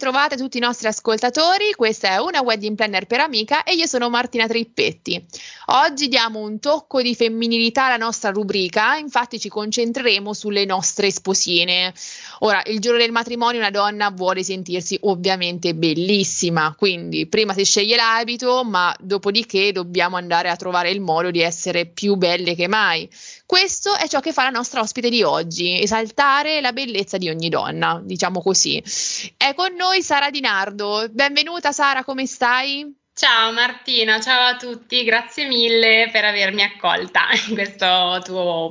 E a tutti i nostri ascoltatori, questa è una wedding planner per amica e io sono Martina Trippetti. Oggi diamo un tocco di femminilità alla nostra rubrica, infatti ci concentreremo sulle nostre sposine. Ora, il giorno del matrimonio una donna vuole sentirsi ovviamente bellissima, quindi prima si sceglie l'abito, ma dopodiché dobbiamo andare a trovare il modo di essere più belle che mai. Questo è ciò che fa la nostra ospite di oggi, esaltare la bellezza di ogni donna, diciamo così. È con noi Sara Di Nardo. Benvenuta Sara, come stai? Ciao Martina, ciao a tutti, grazie mille per avermi accolta in questo tuo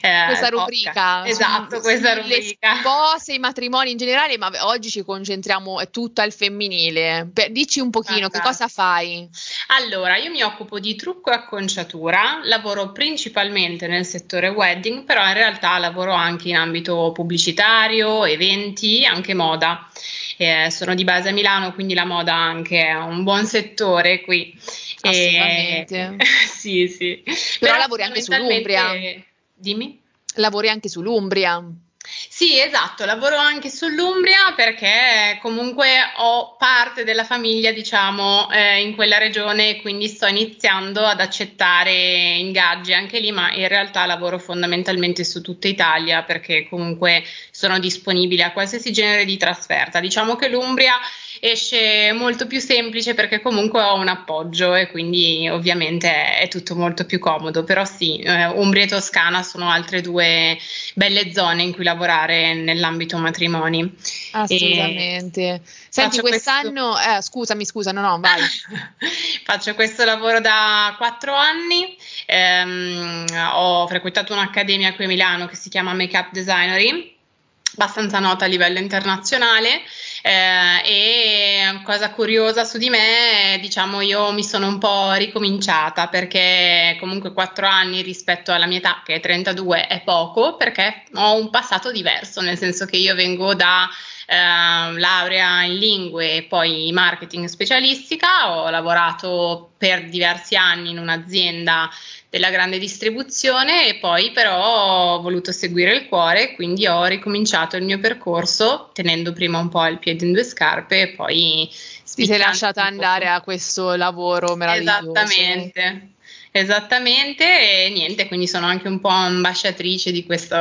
eh, questa rubrica. Esatto, su, questa rubrica. Le spose, i matrimoni in generale, ma oggi ci concentriamo tutto al femminile. Per, dici un pochino esatto. che cosa fai? Allora, io mi occupo di trucco e acconciatura, lavoro principalmente nel settore wedding, però in realtà lavoro anche in ambito pubblicitario, eventi, anche moda eh, sono di base a Milano, quindi la moda anche è un buon settore qui. Assolutamente. E... sì, sì. Però, Però lavori anche sull'Umbria. Dimmi. Lavori anche sull'Umbria. Sì, esatto, lavoro anche sull'Umbria perché comunque ho parte della famiglia, diciamo, eh, in quella regione, quindi sto iniziando ad accettare ingaggi anche lì, ma in realtà lavoro fondamentalmente su tutta Italia perché comunque sono disponibili a qualsiasi genere di trasferta. Diciamo che l'Umbria esce molto più semplice perché comunque ho un appoggio e quindi ovviamente è tutto molto più comodo, però sì, eh, Umbria e Toscana sono altre due belle zone in cui lavorare nell'ambito matrimoni. Assolutamente. E Senti, quest'anno, questo... eh, scusami, scusa, no, no, vai. Faccio questo lavoro da quattro anni, ehm, ho frequentato un'accademia qui a Milano che si chiama Makeup Designery abbastanza nota a livello internazionale eh, e cosa curiosa su di me, diciamo io mi sono un po' ricominciata perché comunque 4 anni rispetto alla mia età che è 32 è poco perché ho un passato diverso, nel senso che io vengo da eh, laurea in lingue e poi marketing specialistica, ho lavorato per diversi anni in un'azienda della grande distribuzione e poi però ho voluto seguire il cuore, quindi ho ricominciato il mio percorso tenendo prima un po' il piede in due scarpe e poi ti sei lasciata andare a questo lavoro meraviglioso. Esattamente. Esattamente, e niente, quindi sono anche un po' ambasciatrice di questo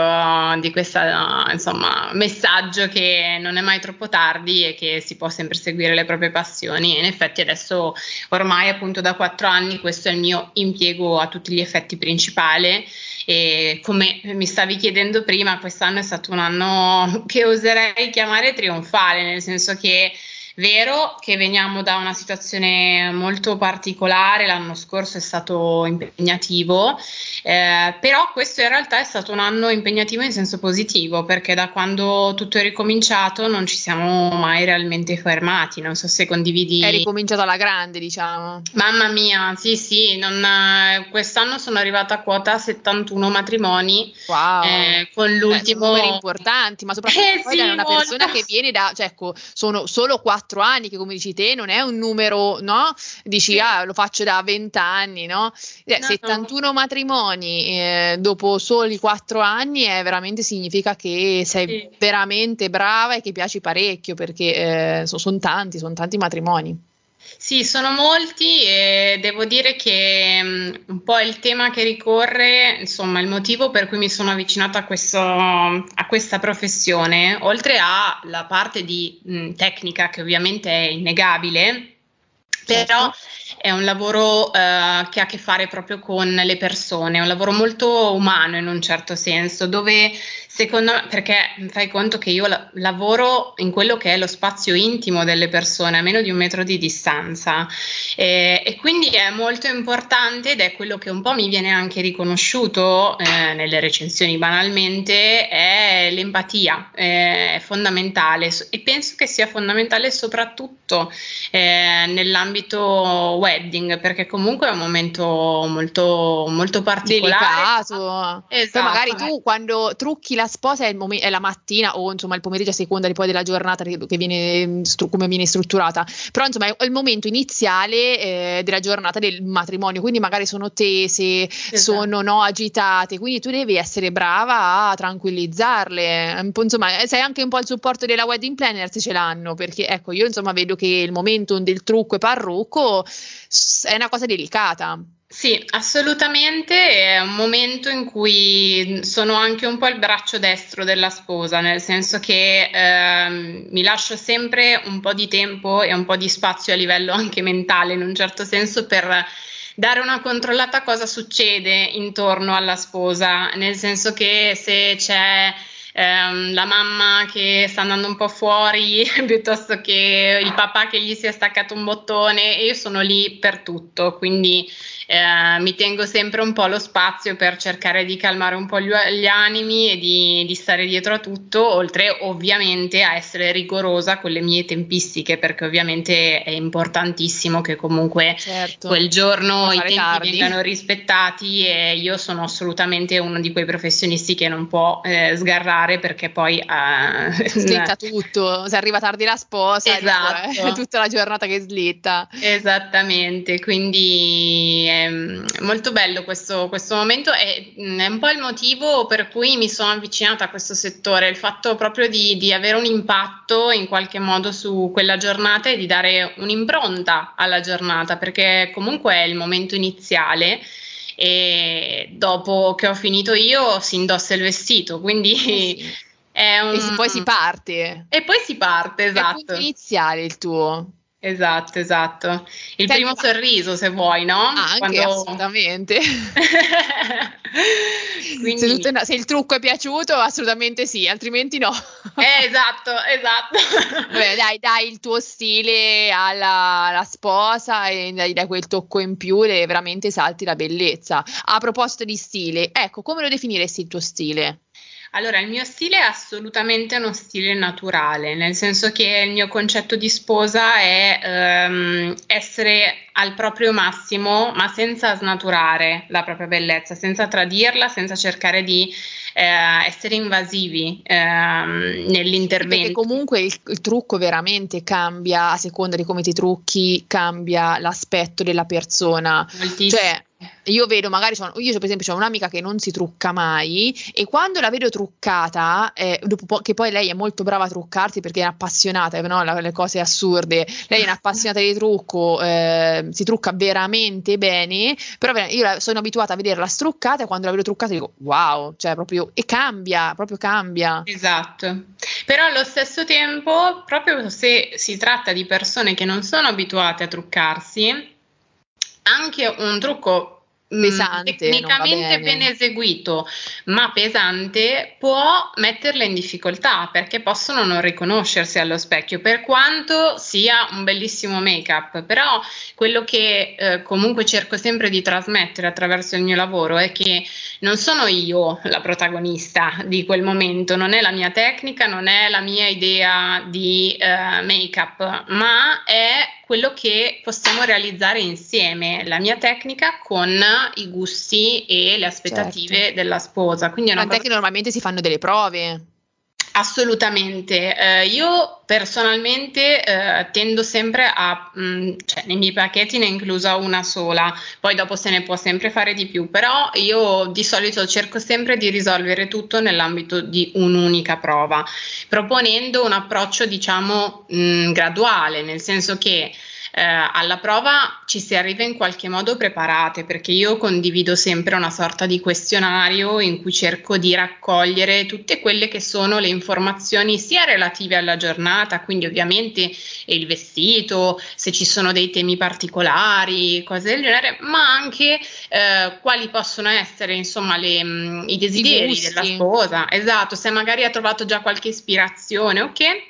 di questa, insomma, messaggio che non è mai troppo tardi e che si può sempre seguire le proprie passioni. E in effetti adesso, ormai appunto da quattro anni, questo è il mio impiego a tutti gli effetti principale. E come mi stavi chiedendo prima, quest'anno è stato un anno che oserei chiamare trionfale, nel senso che Vero che veniamo da una situazione molto particolare, l'anno scorso è stato impegnativo, eh, però questo in realtà è stato un anno impegnativo in senso positivo perché da quando tutto è ricominciato non ci siamo mai realmente fermati, non so se condividi. È ricominciato alla grande diciamo. Mamma mia, sì sì, non, eh, quest'anno sono arrivata a quota 71 matrimoni wow. eh, con l'ultimo... Eh, numeri importanti, ma soprattutto eh, sì, una persona che viene da, cioè ecco, sono solo quattro 24 anni, che come dici te non è un numero, no? Dici, sì. ah, lo faccio da 20 anni, no? Eh, no 71 no. matrimoni eh, dopo soli 4 anni è veramente significa che sei sì. veramente brava e che piaci parecchio, perché eh, sono son tanti, sono tanti matrimoni. Sì, sono molti e devo dire che um, un po' il tema che ricorre, insomma, il motivo per cui mi sono avvicinata a, questo, a questa professione, oltre alla parte di mh, tecnica che ovviamente è innegabile, però certo. È un lavoro uh, che ha a che fare proprio con le persone, è un lavoro molto umano in un certo senso, dove Secondo me, perché fai conto che io la- lavoro in quello che è lo spazio intimo delle persone a meno di un metro di distanza. E, e quindi è molto importante ed è quello che un po' mi viene anche riconosciuto eh, nelle recensioni banalmente, è l'empatia, eh, è fondamentale. E penso che sia fondamentale soprattutto eh, nell'ambito wedding perché comunque è un momento molto, molto particolare. Delicato. Esatto. Poi magari tu quando trucchi la sposa è, mom- è, la mattina o insomma il pomeriggio a seconda poi della giornata che viene, stru- come viene strutturata, però insomma è il momento iniziale eh, della giornata del matrimonio, quindi magari sono tese, esatto. sono no, agitate, quindi tu devi essere brava a tranquillizzarle, insomma sei anche un po' il supporto della wedding planner se ce l'hanno, perché ecco io insomma vedo che il momento del trucco e parrucco è una cosa delicata. Sì, assolutamente, è un momento in cui sono anche un po' il braccio destro della sposa, nel senso che eh, mi lascio sempre un po' di tempo e un po' di spazio a livello anche mentale, in un certo senso, per dare una controllata a cosa succede intorno alla sposa, nel senso che se c'è ehm, la mamma che sta andando un po' fuori piuttosto che il papà che gli si è staccato un bottone e io sono lì per tutto, quindi eh, mi tengo sempre un po' lo spazio per cercare di calmare un po' gli, gli animi e di, di, stare dietro a tutto, oltre ovviamente a essere rigorosa con le mie tempistiche, perché ovviamente è importantissimo che comunque certo. quel giorno i tempi tardi. vengano rispettati e io sono assolutamente uno di quei professionisti che non può eh, sgarrare perché poi eh, slitta tutto, se arriva tardi la sposa esatto. è tutta la giornata che slitta. Esattamente, quindi Ehm, molto bello questo, questo momento e mm, è un po' il motivo per cui mi sono avvicinata a questo settore, il fatto proprio di, di avere un impatto in qualche modo su quella giornata e di dare un'impronta alla giornata, perché comunque è il momento iniziale e dopo che ho finito io si indossa il vestito, quindi... Eh sì. Un... E poi si parte. E poi si parte, esatto. È il iniziale il tuo. Esatto, esatto. Il Senti, primo ma... sorriso, se vuoi, no? Anche, Quando... assolutamente. Quindi... se, tutto, se, il trucco è piaciuto, assolutamente sì, altrimenti no. eh, esatto, esatto. Vabbè, dai, dai il tuo stile alla, alla sposa e dai, dai, quel tocco in più e veramente salti la bellezza. A proposito di stile, ecco, come lo definiresti il tuo stile? Allora, il mio stile è assolutamente uno stile naturale, nel senso che il mio concetto di sposa è ehm, essere al proprio massimo, ma senza snaturare la propria bellezza, senza tradirla, senza cercare di eh, essere invasivi ehm, nell'intervento. Perché comunque il, il, trucco veramente cambia a seconda di come ti trucchi, cambia l'aspetto della persona. Moltissimo. Cioè, io vedo magari, sono, io per esempio ho un'amica che non si trucca mai e quando la vedo truccata, eh, dopo che poi lei è molto brava a truccarsi perché è appassionata, no? le, le cose assurde, lei è un'appassionata di trucco, eh, si trucca veramente bene, però io sono abituata a vederla struccata e quando la vedo truccata dico wow, cioè proprio, e cambia, proprio cambia. Esatto, però allo stesso tempo, proprio se si tratta di persone che non sono abituate a truccarsi, anche un trucco mm, pesante, tecnicamente ben eseguito, ma pesante, può metterle in difficoltà perché possono non riconoscersi allo specchio, per quanto sia un bellissimo make-up. Però quello che eh, comunque cerco sempre di trasmettere attraverso il mio lavoro è che non sono io la protagonista di quel momento, non è la mia tecnica, non è la mia idea di eh, make-up, ma è quello che possiamo realizzare insieme, la mia tecnica con i gusti e le aspettative certo. della sposa. Quindi è una Tant'è cosa... che normalmente si fanno delle prove. Assolutamente, eh, io personalmente eh, tendo sempre a, mh, mm, cioè nei miei pacchetti ne è inclusa una sola, poi dopo se ne può sempre fare di più, però io di solito cerco sempre di risolvere tutto nell'ambito di un'unica prova, proponendo un approccio diciamo mh, mm, graduale, nel senso che eh, alla prova ci si arriva in qualche modo preparate perché io condivido sempre una sorta di questionario in cui cerco di raccogliere tutte quelle che sono le informazioni sia relative alla giornata, quindi ovviamente il vestito, se ci sono dei temi particolari, cose del genere, ma anche eh, quali possono essere insomma le, mh, mm, i desideri I della sposa, esatto, se magari ha trovato già qualche ispirazione, ok?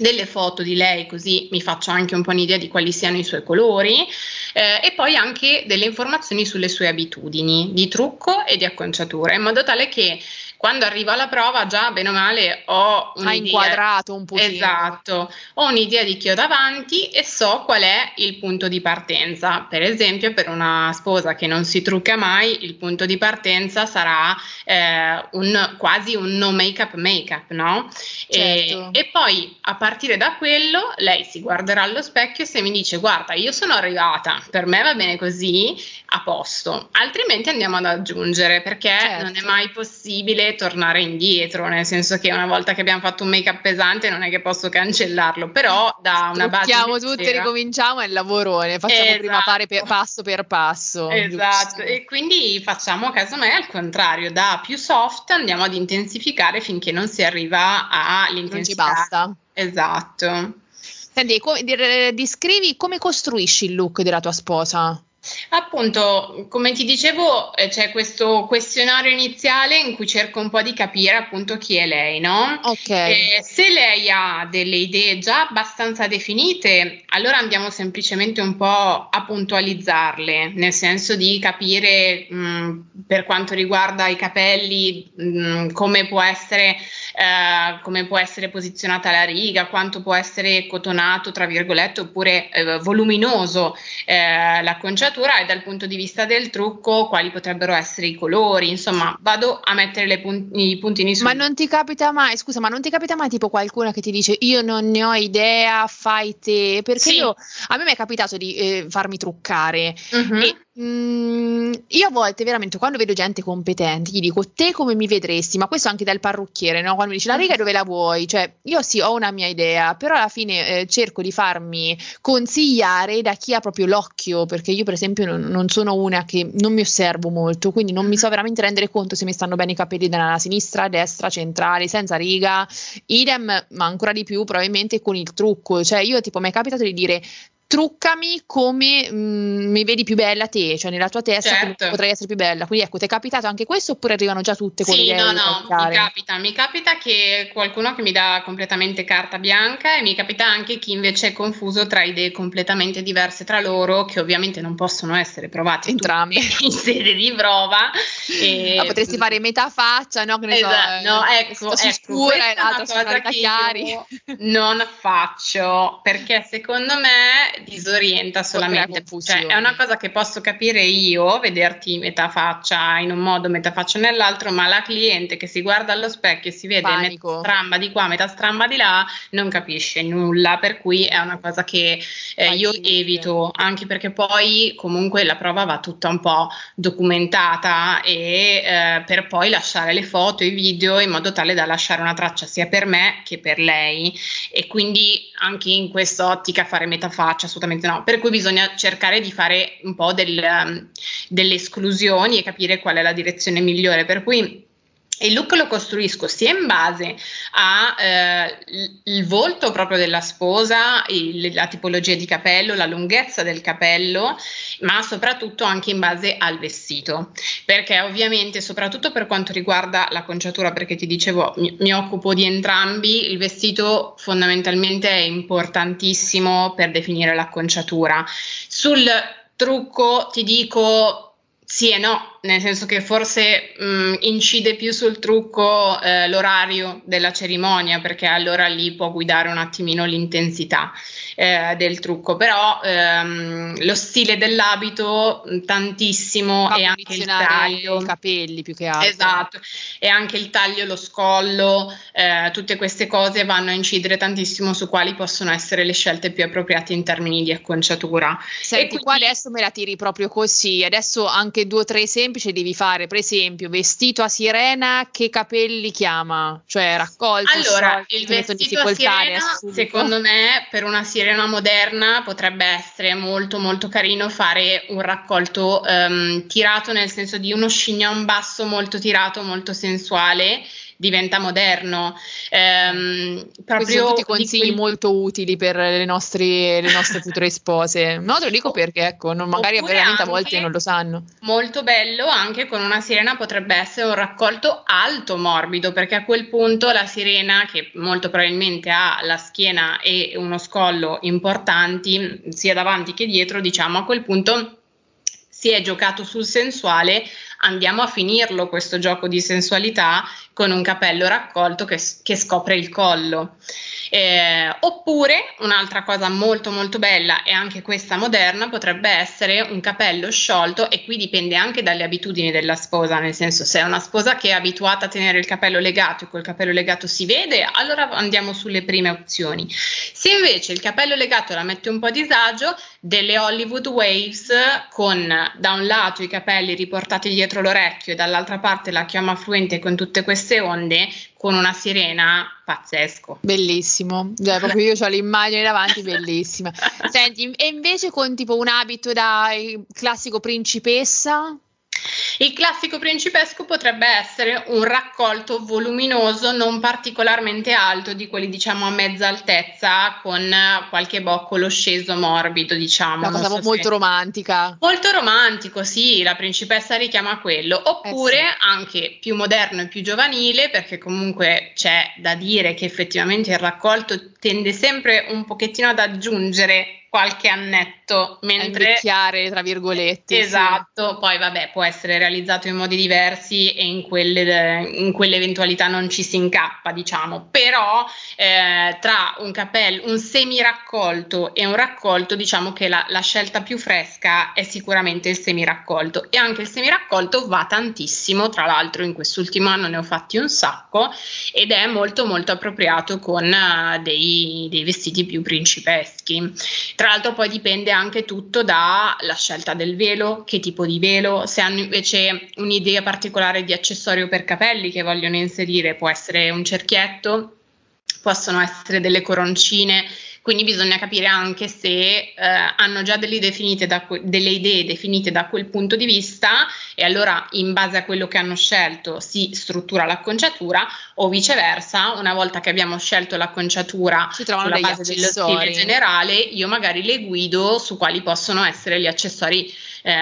Delle foto di lei così mi faccio anche un po' un'idea di quali siano i suoi colori eh, e poi anche delle informazioni sulle sue abitudini di trucco e di acconciatura in modo tale che quando arrivo alla prova già bene o male ho un'idea. Ha inquadrato un po'. Esatto, ho un'idea di chi ho davanti e so qual è il punto di partenza. Per esempio, per una sposa che non si trucca mai, il punto di partenza sarà eh, un, quasi un no make-up make-up, no? Certo. E, e poi a partire da quello lei si guarderà allo specchio e se mi dice guarda io sono arrivata, per me va bene così, a posto, altrimenti andiamo ad aggiungere perché certo. non è mai possibile tornare indietro, nel senso che una volta che abbiamo fatto un make up pesante non è che posso cancellarlo, però da una base... Trucchiamo tutti, ricominciamo è il lavorone, facciamo esatto. prima fare per, passo per passo. Esatto, giusto. e quindi facciamo casomai al contrario, da più soft andiamo ad intensificare finché non si arriva all'intensità. Non ci basta. Esatto. Senti, come, descrivi come costruisci il look della tua sposa? Appunto, come ti dicevo, eh, c'è questo questionario iniziale in cui cerco un po' di capire appunto chi è lei, no? Ok. E se lei ha delle idee già abbastanza definite, allora andiamo semplicemente un po' a puntualizzarle, nel senso di capire mh, mm, per quanto riguarda i capelli mh, mm, come può essere eh, come può essere posizionata la riga, quanto può essere cotonato, tra virgolette, oppure eh, voluminoso eh, l'acconciatura e dal punto di vista del trucco quali potrebbero essere i colori, insomma vado a mettere pun- i puntini su. Ma non ti capita mai, scusa, ma non ti capita mai tipo qualcuno che ti dice io non ne ho idea, fai te? Perché sì. io, a me mi è capitato di eh, farmi truccare uh-huh. e Mm, io a volte veramente quando vedo gente competente gli dico te come mi vedresti, ma questo anche dal parrucchiere, no? quando mi dice la riga dove la vuoi, cioè io sì ho una mia idea, però alla fine eh, cerco di farmi consigliare da chi ha proprio l'occhio, perché io per esempio non, non, sono una che non mi osservo molto, quindi non mi so veramente rendere conto se mi stanno bene i capelli dalla sinistra, destra, centrale, senza riga, idem, ma ancora di più probabilmente con il trucco, cioè io tipo mi è capitato di dire truccami come mh, mm, mi vedi più bella te, cioè nella tua testa certo. potrei essere più bella. Quindi ecco, ti è capitato anche questo oppure arrivano già tutte quelle Sì, no, no, mi capita, mi capita che qualcuno che mi dà completamente carta bianca e mi capita anche chi invece è confuso tra idee completamente diverse tra loro che ovviamente non possono essere provate entrambe in sede di prova. E... Ma potresti fare metà faccia, no? Che ne esatto, so, no, ecco, ecco scura e l'altra cosa che chiari. non faccio perché secondo me disorienta solamente. Cioè, è una cosa che posso capire io, vederti metà faccia in un modo, metà faccia nell'altro, ma la cliente che si guarda allo specchio e si vede Panico. metà stramba di qua, metà stramba di là, non capisce nulla, per cui è una cosa che eh, io evito, anche perché poi comunque la prova va tutta un po' documentata e eh, per poi lasciare le foto, i video in modo tale da lasciare una traccia sia per me che per lei e quindi anche in quest'ottica fare metà faccia assolutamente no, per cui bisogna cercare di fare un po' del, um, delle esclusioni e capire qual è la direzione migliore, per cui il look lo costruisco sia in base al eh, volto proprio della sposa, il, la tipologia di capello, la lunghezza del capello, ma soprattutto anche in base al vestito, perché ovviamente soprattutto per quanto riguarda la conciatura, perché ti dicevo mi, mi occupo di entrambi, il vestito fondamentalmente è importantissimo per definire la conciatura. Sul trucco ti dico sì e no, nel senso che forse mh, incide più sul trucco eh, l'orario della cerimonia, perché allora lì può guidare un attimino l'intensità eh, del trucco, però ehm, lo stile dell'abito tantissimo Fa e anche il taglio. i capelli più che altro. Esatto, e anche il taglio, lo scollo, eh, tutte queste cose vanno a incidere tantissimo su quali possono essere le scelte più appropriate in termini di acconciatura. Senti, quindi... qua adesso me la tiri proprio così, adesso anche anche due o tre semplici devi fare, per esempio, vestito a sirena, che capelli chiama? Cioè raccolto, allora, il vestito a sirena, secondo me, per una sirena moderna potrebbe essere molto molto carino fare un raccolto um, tirato nel senso di uno chignon basso molto tirato, molto sensuale diventa moderno. Ehm, proprio sono tutti consigli quel... molto utili per le nostre, le nostre future spose. No, te lo dico perché ecco, non, magari veramente a volte non lo sanno. Molto bello anche con una sirena potrebbe essere un raccolto alto morbido, perché a quel punto la sirena, che molto probabilmente ha la schiena e uno scollo importanti, sia davanti che dietro, diciamo a quel punto si è giocato sul sensuale andiamo a finirlo questo gioco di sensualità con un capello raccolto che, che scopre il collo. Eh, oppure un'altra cosa molto molto bella e anche questa moderna potrebbe essere un capello sciolto e qui dipende anche dalle abitudini della sposa, nel senso se è una sposa che è abituata a tenere il capello legato e col capello legato si vede, allora andiamo sulle prime opzioni. Se invece il capello legato la mette un po' a disagio, delle Hollywood Waves con da un lato i capelli riportati dietro l'orecchio e dall'altra parte la chioma fluente con tutte queste onde con una sirena pazzesco. Bellissimo, cioè, proprio io ho l'immagine davanti, bellissima. Senti, e invece con tipo un abito da classico principessa? Il classico principesco potrebbe essere un raccolto voluminoso non particolarmente alto di quelli diciamo a mezza altezza con qualche boccolo sceso morbido diciamo. Una cosa so molto se... romantica. Molto romantico sì, la principessa richiama quello oppure eh sì. anche più moderno e più giovanile perché comunque c'è da dire che effettivamente il raccolto tende sempre un pochettino ad aggiungere qualche annetto mentre invecchiare tra virgolette esatto sì. poi vabbè può essere realizzato in modi diversi e in quelle, in quell'eventualità non ci si incappa diciamo. Però eh, tra un capello un semi raccolto e un raccolto diciamo che la, la scelta più fresca è sicuramente il semi raccolto e anche il semi raccolto va tantissimo tra l'altro in quest'ultimo anno ne ho fatti un sacco ed è molto molto appropriato con uh, dei, dei vestiti più principeschi tra l'altro poi dipende anche tutto dalla scelta del velo, che tipo di velo, se hanno invece un'idea particolare di accessorio per capelli che vogliono inserire, può essere un cerchietto, possono essere delle coroncine quindi bisogna capire anche se eh, hanno già delle, que- delle, idee definite da quel punto di vista e allora in base a quello che hanno scelto si struttura l'acconciatura o viceversa, una volta che abbiamo scelto l'acconciatura sulla base dello stile generale, io magari le guido su quali possono essere gli accessori eh,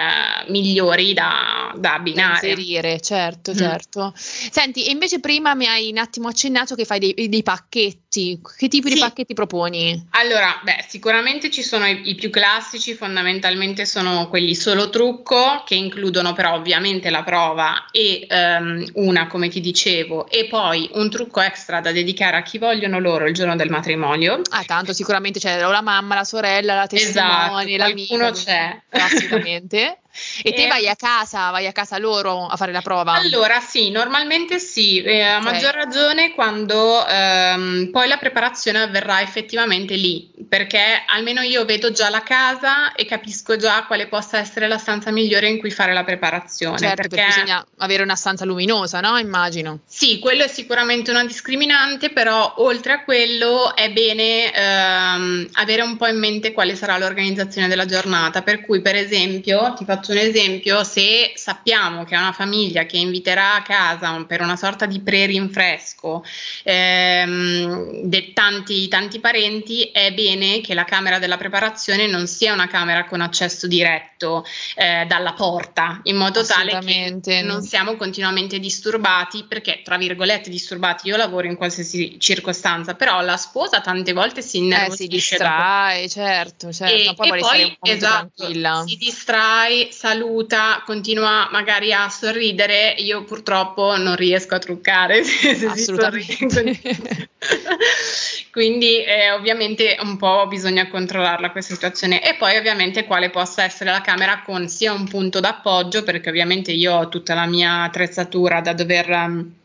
migliori da, da abbinare. Inserire, certo, mm. certo. Senti, invece prima mi hai un attimo accennato che fai dei, dei pacchetti. Che tipo sì. di pacchetti proponi? Allora, beh, sicuramente ci sono i, i, più classici, fondamentalmente sono quelli solo trucco, che includono però ovviamente la prova e um, una, come ti dicevo, e poi un trucco extra da dedicare a chi vogliono loro il giorno del matrimonio. Ah, tanto sicuramente c'è la mamma, la sorella, la testimone, esatto, l'amico. Qualcuno c'è. Assolutamente. E te vai a casa, vai a casa loro a fare la prova? Allora sì, normalmente sì, eh, a okay. maggior ragione quando ehm, poi la preparazione avverrà effettivamente lì, perché almeno io vedo già la casa e capisco già quale possa essere la stanza migliore in cui fare la preparazione. Certo, perché, perché bisogna avere una stanza luminosa, no? Immagino. Sì, quello è sicuramente una discriminante, però oltre a quello è bene ehm, avere un po' in mente quale sarà l'organizzazione della giornata, per cui per esempio ti faccio faccio un esempio, se sappiamo che è una famiglia che inviterà a casa per una sorta di pre-rinfresco ehm, de tanti, tanti parenti, è bene che la camera della preparazione non sia una camera con accesso diretto eh, dalla porta, in modo tale che non siamo continuamente disturbati, perché tra virgolette disturbati, io lavoro in qualsiasi circostanza, però la sposa tante volte si innervosisce. Eh, si distrae, dopo. certo, certo. E, poi, e poi esatto, si distrae, saluta, continua magari a sorridere, io purtroppo non riesco a truccare. Assolutamente. Quindi eh, ovviamente un po' bisogna controllarla questa situazione e poi ovviamente quale possa essere la camera con sia un punto d'appoggio perché ovviamente io ho tutta la mia attrezzatura da dover...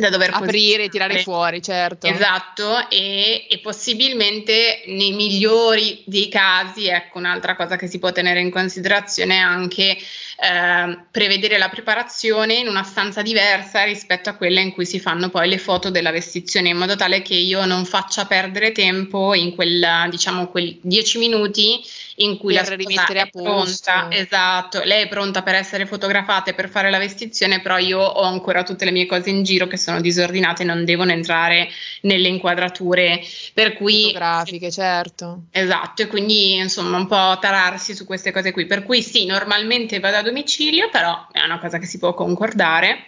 Da dover aprire e tirare fuori, certo. Esatto, e, e, possibilmente nei migliori dei casi, ecco un'altra cosa che si può tenere in considerazione è anche eh, prevedere la preparazione in una stanza diversa rispetto a quella in cui si fanno poi le foto della vestizione, in modo tale che io non faccia perdere tempo in quel, diciamo, quei dieci minuti in cui per la rimettere a pronta, esatto, lei è pronta per essere fotografata e per fare la vestizione, però io ho ancora tutte le mie cose in giro che sono disordinate e non devono entrare nelle inquadrature, per cui fotografiche, certo. Esatto, e quindi insomma un po' tararsi su queste cose qui, per cui sì, normalmente vado a domicilio, però è una cosa che si può concordare.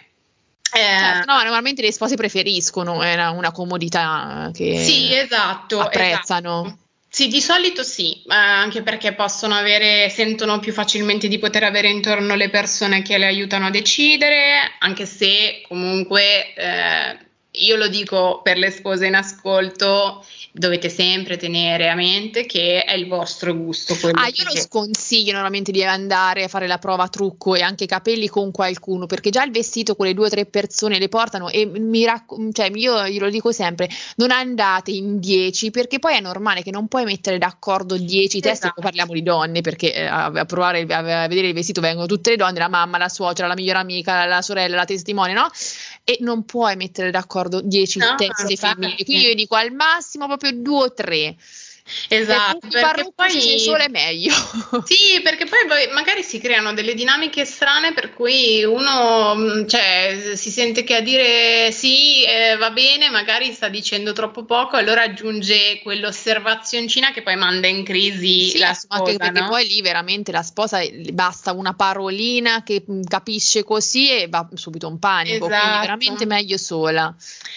Eh, certo, no, normalmente le spose preferiscono, è una, una comodità che sì, esatto, apprezzano. Esatto. Sì, di solito sì, anche perché possono avere, sentono più facilmente di poter avere intorno le persone che le aiutano a decidere, anche se comunque eh, io lo dico per le spose in ascolto, dovete sempre tenere a mente che è il vostro gusto. Ah, io lo sconsiglio normalmente di andare a fare la prova trucco e anche capelli con qualcuno, perché già il vestito con le due o tre persone le portano e mi raccomando, cioè io glielo dico sempre, non andate in dieci perché poi è normale che non puoi mettere d'accordo dieci esatto. testi, poi parliamo di donne perché eh, a, provare a vedere il vestito vengono tutte le donne, la mamma, la suocera, la migliore amica, la sorella, la testimone, no? E non puoi mettere d'accordo dieci no, testi femminili, quindi io dico al massimo proprio due o tre. Esatto, perché poi sole è meglio. Sì, perché poi magari si creano delle dinamiche strane per cui uno mm, cioè, si sente che a dire sì eh, va bene, magari sta dicendo troppo poco, allora aggiunge quell'osservazioncina che poi manda in crisi sì, la sposa. Anche perché no? poi lì veramente la sposa basta una parolina che mm, capisce così e va subito un panico, esatto. quindi veramente meglio sola.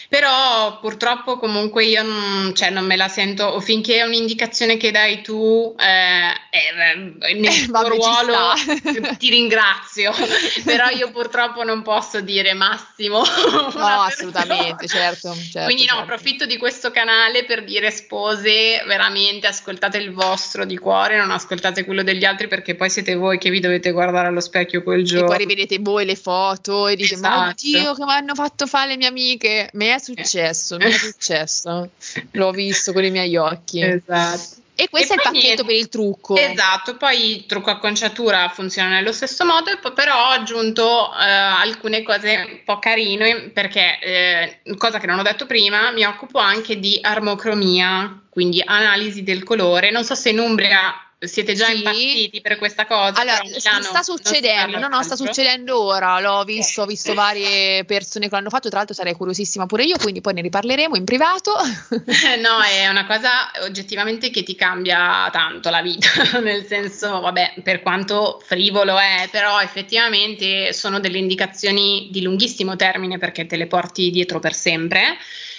Però purtroppo comunque io non, cioè, non me la sento, o finché è un'indicazione che dai tu, eh, eh, nel eh, tuo ruolo ti ringrazio, però io purtroppo non posso dire Massimo. No, assolutamente, certo, certo. Quindi no, certo. approfitto di questo canale per dire spose, veramente ascoltate il vostro di cuore, non ascoltate quello degli altri perché poi siete voi che vi dovete guardare allo specchio quel giorno. E poi rivedete voi le foto e dite, esatto. ma oddio che mi hanno fatto fare le mie amiche. Me è successo, mi è successo. L'ho visto con i miei occhi. Esatto. E questo e è il pacchetto niente. per il trucco. Esatto, poi il trucco acconciatura funziona nello stesso modo, però ho aggiunto eh, alcune cose un po' carine perché, eh, cosa che non ho detto prima, mi occupo anche di armocromia, quindi analisi del colore. Non so se in Umbria siete già sì. impazziti per questa cosa? Allora, sta succedendo, no, no, sta succedendo ora. L'ho visto, ho visto varie persone che l'hanno fatto. Tra l'altro, sarei curiosissima pure io, quindi poi ne riparleremo in privato. no, è una cosa oggettivamente che ti cambia tanto la vita. Nel senso, vabbè, per quanto frivolo è, però effettivamente sono delle indicazioni di lunghissimo termine perché te le porti dietro per sempre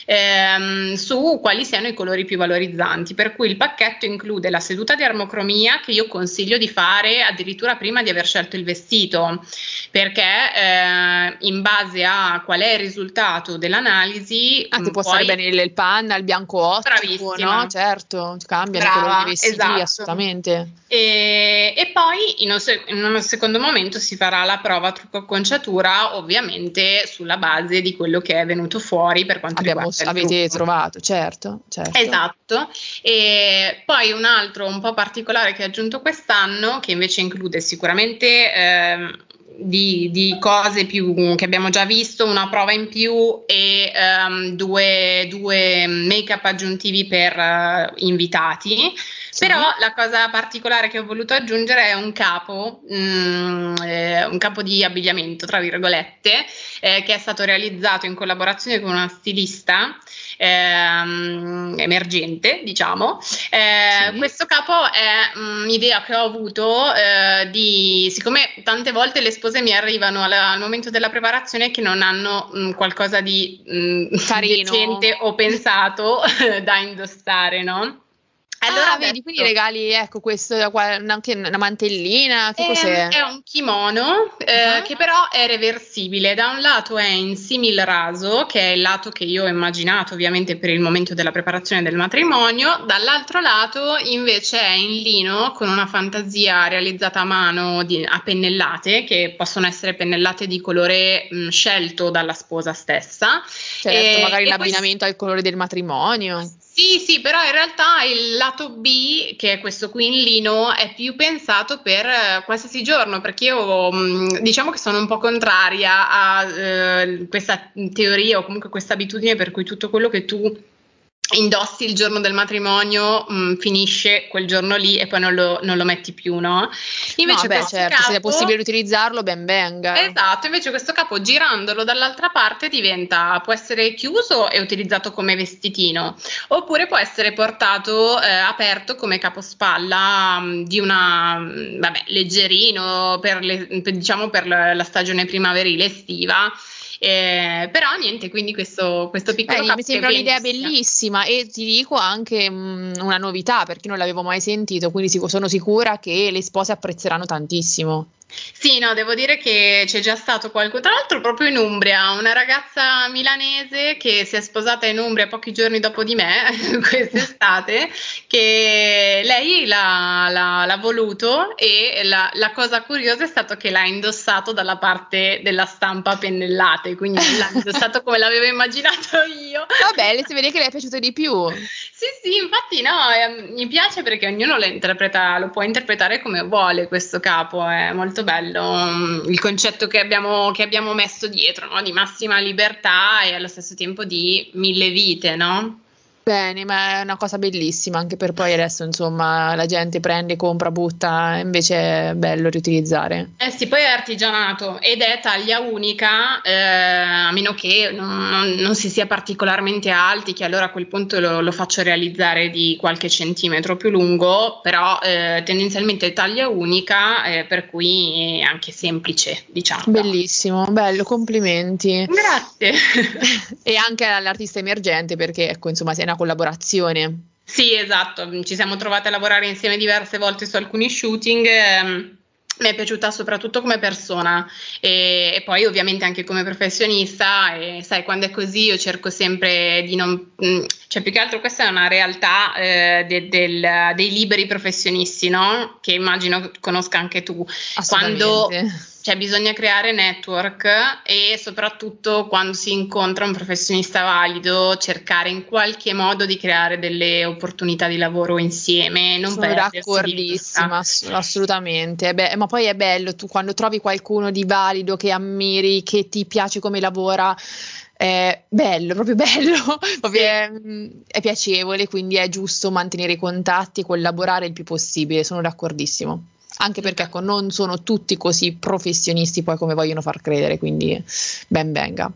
ehm, su quali siano i colori più valorizzanti. Per cui il pacchetto include la seduta di armocromia che io consiglio di fare addirittura prima di aver scelto il vestito, perché eh, in base a qual è il risultato dell'analisi. Ah, ti può stare bene il, panna, il bianco ottico, no? Certo, cambiano i colori dei vestiti, esatto. assolutamente. E, e poi in un, in un, secondo momento si farà la prova trucco acconciatura, ovviamente sulla base di quello che è venuto fuori per quanto Abbiamo riguarda avete trucco. trovato, certo, certo. Esatto. E poi un altro un po' particolare che ho aggiunto quest'anno, che invece include sicuramente eh, di, di, cose più che abbiamo già visto, una prova in più e um, due, due make-up aggiuntivi per uh, invitati. Sì. Però la cosa particolare che ho voluto aggiungere è un capo, mm, eh, un capo di abbigliamento, tra virgolette, eh, che è stato realizzato in collaborazione con una stilista ehm, emergente, diciamo. Eh, sì. Questo capo è un'idea che ho avuto eh, di, siccome tante volte le spose mi arrivano alla, al momento della preparazione che non hanno mh, qualcosa di mh, decente o pensato da indossare, no? Allora, ah, vedi, quindi regali, ecco, questo anche una mantellina, che è, cos'è? È un kimono eh, uh-huh. che però è reversibile. Da un lato è in simil raso, che è il lato che io ho immaginato ovviamente per il momento della preparazione del matrimonio, dall'altro lato invece è in lino con una fantasia realizzata a mano di, a pennellate, che possono essere pennellate di colore mh, scelto dalla sposa stessa. Certo, e, magari l'abbinamento questo... al colore del matrimonio. Sì, sì, però in realtà il lato B, che è questo qui in lino, è più pensato per eh, qualsiasi giorno, perché io mm, diciamo che sono un po' contraria a eh, questa teoria o comunque questa abitudine per cui tutto quello che tu indossi il giorno del matrimonio, mh, mm, finisce quel giorno lì e poi non lo, non lo metti più, no? Invece no, beh, certo, capo, se è possibile utilizzarlo, ben venga. Esatto, invece questo capo girandolo dall'altra parte diventa, può essere chiuso e utilizzato come vestitino, oppure può essere portato eh, aperto come capospalla mh, mm, di una, mh, mm, vabbè, leggerino per, le, per, diciamo per la stagione primaverile estiva Eh, però niente, quindi questo, questo piccolo... Eh, mi sembra un'idea bellissima e ti dico anche mh, mm, una novità perché non l'avevo mai sentito, quindi sono sicura che le spose apprezzeranno tantissimo. Sì, no, devo dire che c'è già stato qualcuno, tra l'altro proprio in Umbria, una ragazza milanese che si è sposata in Umbria pochi giorni dopo di me, quest'estate, che lei l'ha, l'ha, l'ha voluto e la, la, cosa curiosa è stato che l'ha indossato dalla parte della stampa a pennellate, quindi l'ha indossato come l'avevo immaginato io. Vabbè, si vede che le è piaciuto di più. Sì, sì, infatti no, eh, mi piace perché ognuno lo, interpreta, lo può interpretare come vuole questo capo, è molto molto bello mm, il concetto che abbiamo, che abbiamo messo dietro, no? di massima libertà e allo stesso tempo di mille vite, no? Bene, ma è una cosa bellissima anche per poi adesso insomma la gente prende, compra, butta, invece è bello riutilizzare. Eh sì, poi è artigianato ed è taglia unica, eh, a meno che non, non, si sia particolarmente alti, che allora a quel punto lo, lo faccio realizzare di qualche centimetro più lungo, però eh, tendenzialmente è taglia unica, eh, per cui è anche semplice, diciamo. Bellissimo, bello, complimenti. Grazie. e anche all'artista emergente perché ecco insomma sei una collaborazione. Sì, esatto, ci siamo trovate a lavorare insieme diverse volte su alcuni shooting. Ehm, mi è piaciuta soprattutto come persona e, e, poi ovviamente anche come professionista e sai quando è così io cerco sempre di non mm, cioè più che altro questa è una realtà eh, de, del, dei liberi professionisti no? che immagino conosca anche tu quando cioè bisogna creare network e soprattutto quando si incontra un professionista valido cercare in qualche modo di creare delle opportunità di lavoro insieme. Non Sono d'accordissima, ass- assolutamente. Beh, ma poi è bello tu quando trovi qualcuno di valido che ammiri, che ti piace come lavora è bello, proprio bello, proprio è, è, piacevole, quindi è giusto mantenere i contatti, collaborare il più possibile, sono d'accordissimo anche perché ecco, non sono tutti così professionisti poi come vogliono far credere, quindi ben venga.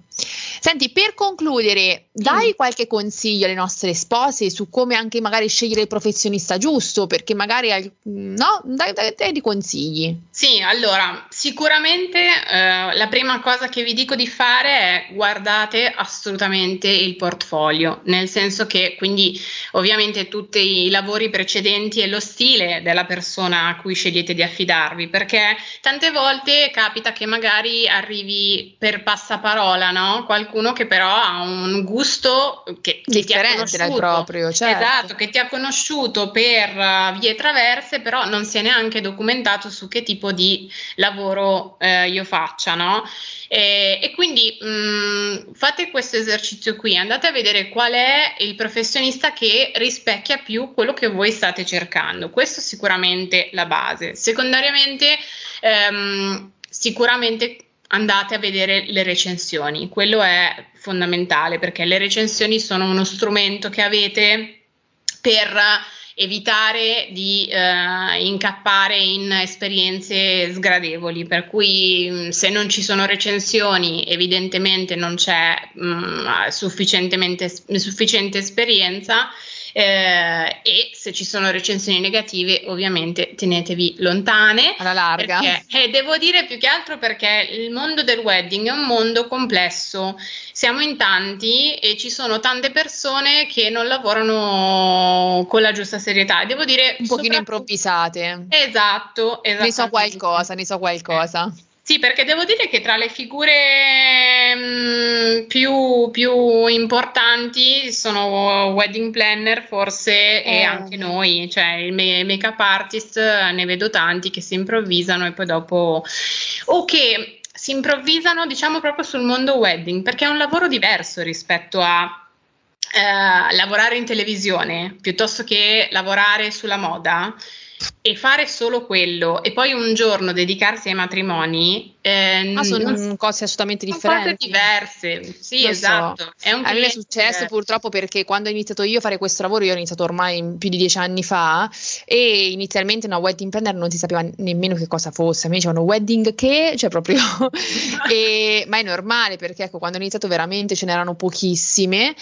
Senti, per concludere, dai mm. qualche consiglio alle nostre spose su come anche magari scegliere il professionista giusto, perché magari no, dai, dai, dai dei consigli. Sì, allora, sicuramente eh, la prima cosa che vi dico di fare è guardate assolutamente il portfolio, nel senso che quindi ovviamente tutti i lavori precedenti e lo stile della persona a cui scegliete di affidarvi, perché tante volte capita che magari arrivi per passaparola, no? Qualcuno che però ha un gusto che, che ti ha conosciuto, proprio, certo. esatto, che ti ha conosciuto per uh, vie traverse, però non si è neanche documentato su che tipo di lavoro uh, io faccia, no? E, e quindi mh, mm, fate questo esercizio qui, andate a vedere qual è il professionista che rispecchia più quello che voi state cercando. Questo è sicuramente la base. Secondariamente, ehm, sicuramente andate a vedere le recensioni, quello è fondamentale perché le recensioni sono uno strumento che avete per evitare di eh, incappare in esperienze sgradevoli, per cui mm, se non ci sono recensioni evidentemente non c'è mh, mm, sufficientemente, sufficiente esperienza eh, e se ci sono recensioni negative ovviamente tenetevi lontane. Alla larga. Perché, eh, devo dire più che altro perché il mondo del wedding è un mondo complesso, siamo in tanti e ci sono tante persone che non lavorano con la giusta serietà. Devo dire... Un pochino improvvisate. Esatto, esatto. Ne so qualcosa, ne so qualcosa. Eh. Sì, perché devo dire che tra le figure mh, mm, più, più, importanti sono wedding planner forse eh. e anche noi, cioè il make-up artist ne vedo tanti che si improvvisano e poi dopo o che si improvvisano diciamo proprio sul mondo wedding perché è un lavoro diverso rispetto a eh, lavorare in televisione piuttosto che lavorare sulla moda e fare solo quello e poi un giorno dedicarsi ai matrimoni eh, ah, sono non, cose assolutamente differenti cose diverse. Sì Lo esatto. So. a me è successo purtroppo perché quando ho iniziato io a fare questo lavoro io ho iniziato ormai più di dieci anni fa e inizialmente una wedding planner non si sapeva nemmeno che cosa fosse. A me dicevano wedding che cioè proprio e, ma è normale perché ecco quando ho iniziato veramente ce n'erano pochissime.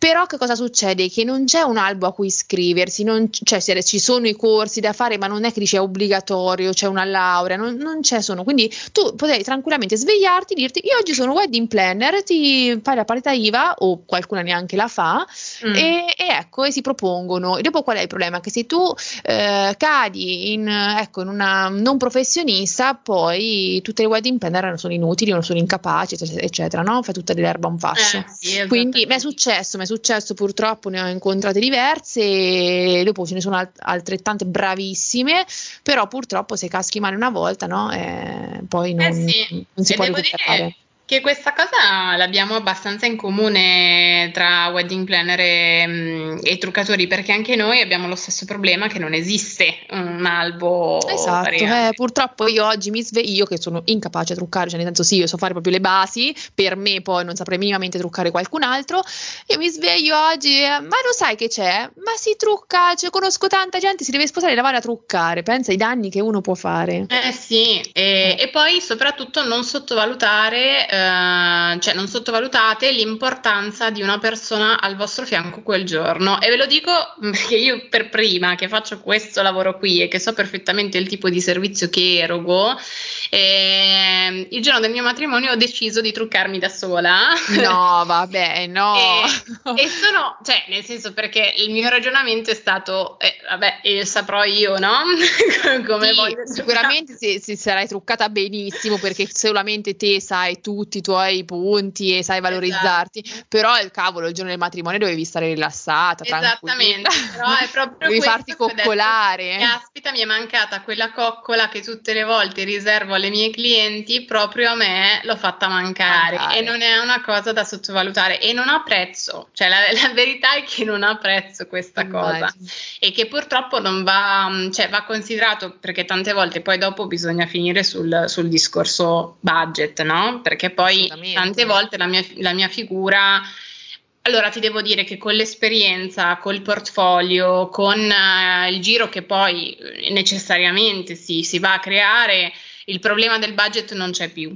Però che cosa succede? Che non c'è un albo a cui iscriversi, non, cioè ci sono i corsi da fare, ma non è che dice è obbligatorio, c'è una laurea, non, non c'è sono. Quindi tu potrei tranquillamente svegliarti, dirti io oggi sono wedding planner, ti fai la partita IVA o qualcuna neanche la fa mm. e, e, ecco, e si propongono. E dopo qual è il problema? Che se tu eh, cadi in, ecco, in una non professionista, poi tutte le wedding planner sono inutili, non sono incapaci, eccetera, no? Fai tutta dell'erba un fascio. Eh, sì, Quindi mi è successo, mi è successo purtroppo, ne ho incontrate diverse e dopo ce ne sono alt- altrettante bravissime, però purtroppo se caschi male una volta, no? Eh, poi non, eh sì. non si e può recuperare. Che questa cosa l'abbiamo abbastanza in comune tra wedding planner e, mm, e, truccatori, perché anche noi abbiamo lo stesso problema che non esiste un albo. Esatto, eh, purtroppo io oggi mi sveglio, io che sono incapace a truccare, cioè nel senso sì, io so fare proprio le basi, per me poi non saprei minimamente truccare qualcun altro, io mi sveglio oggi, eh, ma lo sai che c'è? Ma si trucca, cioè, conosco tanta gente, si deve sposare e la vale a truccare, pensa ai danni che uno può fare. Eh sì, e, e poi soprattutto non sottovalutare... Eh, eh, cioè non sottovalutate l'importanza di una persona al vostro fianco quel giorno. E ve lo dico perché io per prima che faccio questo lavoro qui e che so perfettamente il tipo di servizio che erogo, eh, il giorno del mio matrimonio ho deciso di truccarmi da sola. No, vabbè, no. e, e, sono, cioè, nel senso perché il mio ragionamento è stato, eh, vabbè, eh, saprò io, no? Come sì, sicuramente si, si sarai truccata benissimo perché solamente te sai tutti i tuoi punti e sai valorizzarti, esatto. però il cavolo, il giorno del matrimonio dovevi stare rilassata, Esattamente, però è proprio Devi farti coccolare. Detto, caspita, mi è mancata quella coccola che tutte le volte riservo alle mie clienti, proprio a me l'ho fatta mancare, mancare. e non è una cosa da sottovalutare e non ha prezzo, cioè la, la verità è che non ha prezzo questa Immagino. cosa e che purtroppo non va, cioè va considerato perché tante volte poi dopo bisogna finire sul, sul discorso budget, no? Perché poi tante volte la mia, la mia figura allora ti devo dire che con l'esperienza, col portfolio, con uh, il giro che poi necessariamente si, si, va a creare, il problema del budget non c'è più.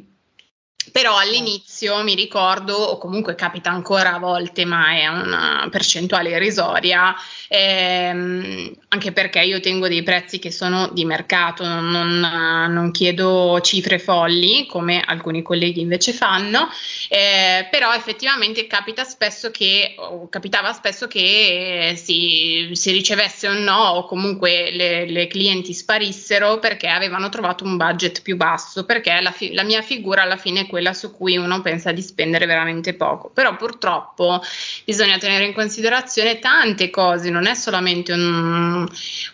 Però all'inizio mi ricordo, o comunque capita ancora a volte, ma è una percentuale irrisoria, ehm, anche perché io tengo dei prezzi che sono di mercato, non, non chiedo cifre folli come alcuni colleghi invece fanno, eh, però effettivamente capita spesso che, capitava spesso che si, si, ricevesse un no o comunque le, le, clienti sparissero perché avevano trovato un budget più basso, perché la, fi- la mia figura alla fine è quella su cui uno pensa di spendere veramente poco, però purtroppo bisogna tenere in considerazione tante cose, non è solamente un,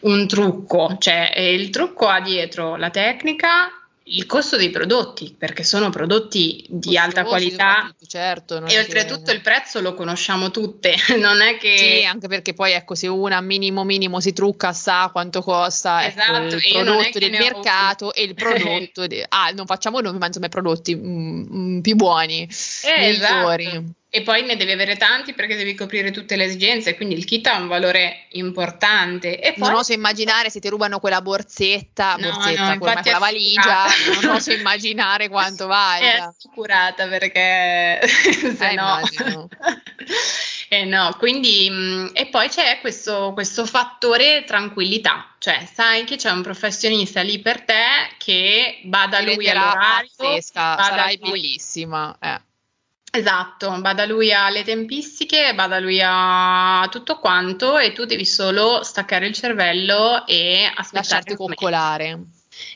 un trucco, cioè il trucco ha dietro la tecnica, il costo dei prodotti, perché sono prodotti di alta qualità certo, e oltretutto che... il prezzo lo conosciamo tutte, non è che... Sì, anche perché poi ecco, se una minimo minimo si trucca sa quanto costa ecco, esatto, ecco, il prodotto del mercato ho... e il prodotto... de... Ah, non facciamo nomi, ma insomma i prodotti mm, mm, più buoni, eh, migliori. Esatto. E poi ne devi avere tanti perché devi coprire tutte le esigenze, quindi il kit ha un valore importante. E poi... Non oso immaginare se ti rubano quella borsetta, no, borsetta, no, quella valigia, non oso immaginare quanto valga. È assicurata perché se eh, no... eh no, quindi mm, e poi c'è questo, questo fattore tranquillità, cioè sai che c'è un professionista lì per te che bada lui all'orario, pazzesca, sarai lui. bellissima. Eh Esatto, bada lui alle tempistiche, bada lui a tutto quanto e tu devi solo staccare il cervello e lasciarti coccolare.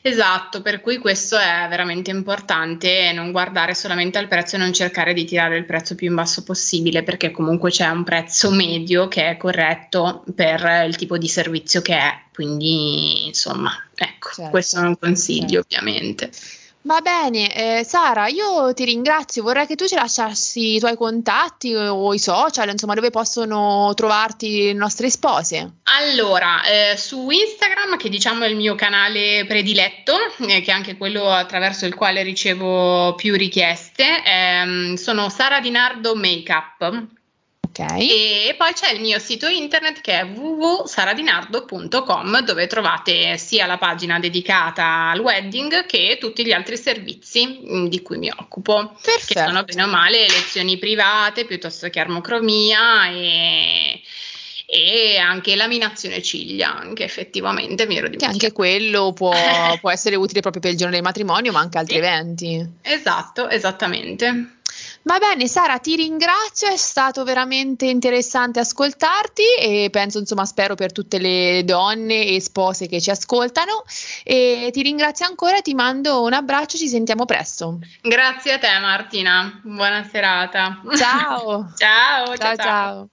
Esatto, per cui questo è veramente importante, non guardare solamente al prezzo e non cercare di tirare il prezzo più in basso possibile, perché comunque c'è un prezzo medio che è corretto per il tipo di servizio che è. Quindi, insomma, ecco, certo, questo è un consiglio, certo. ovviamente. Va bene, eh, Sara, io ti ringrazio. Vorrei che tu ci lasciassi i tuoi contatti o i social, insomma, dove possono trovarti le nostre spose. Allora, eh, su Instagram, che diciamo è il mio canale prediletto, eh, che è anche quello attraverso il quale ricevo più richieste, ehm, sono Sara Dinardo Makeup. Okay. E poi c'è il mio sito internet che è www.saradinardo.com dove trovate sia la pagina dedicata al wedding che tutti gli altri servizi mm, di cui mi occupo, Perfetto. che sono bene o male lezioni private piuttosto che armocromia e e anche laminazione ciglia, anche effettivamente mi ero dimenticato. Che anche quello può, può, essere utile proprio per il giorno del matrimonio, ma anche altri sì. eventi. Esatto, esattamente. Va bene, Sara, ti ringrazio, è stato veramente interessante ascoltarti e penso, insomma, spero per tutte le donne e spose che ci ascoltano e ti ringrazio ancora, ti mando un abbraccio, ci sentiamo presto. Grazie a te Martina, buona serata. Ciao. ciao, ciao. ciao. ciao.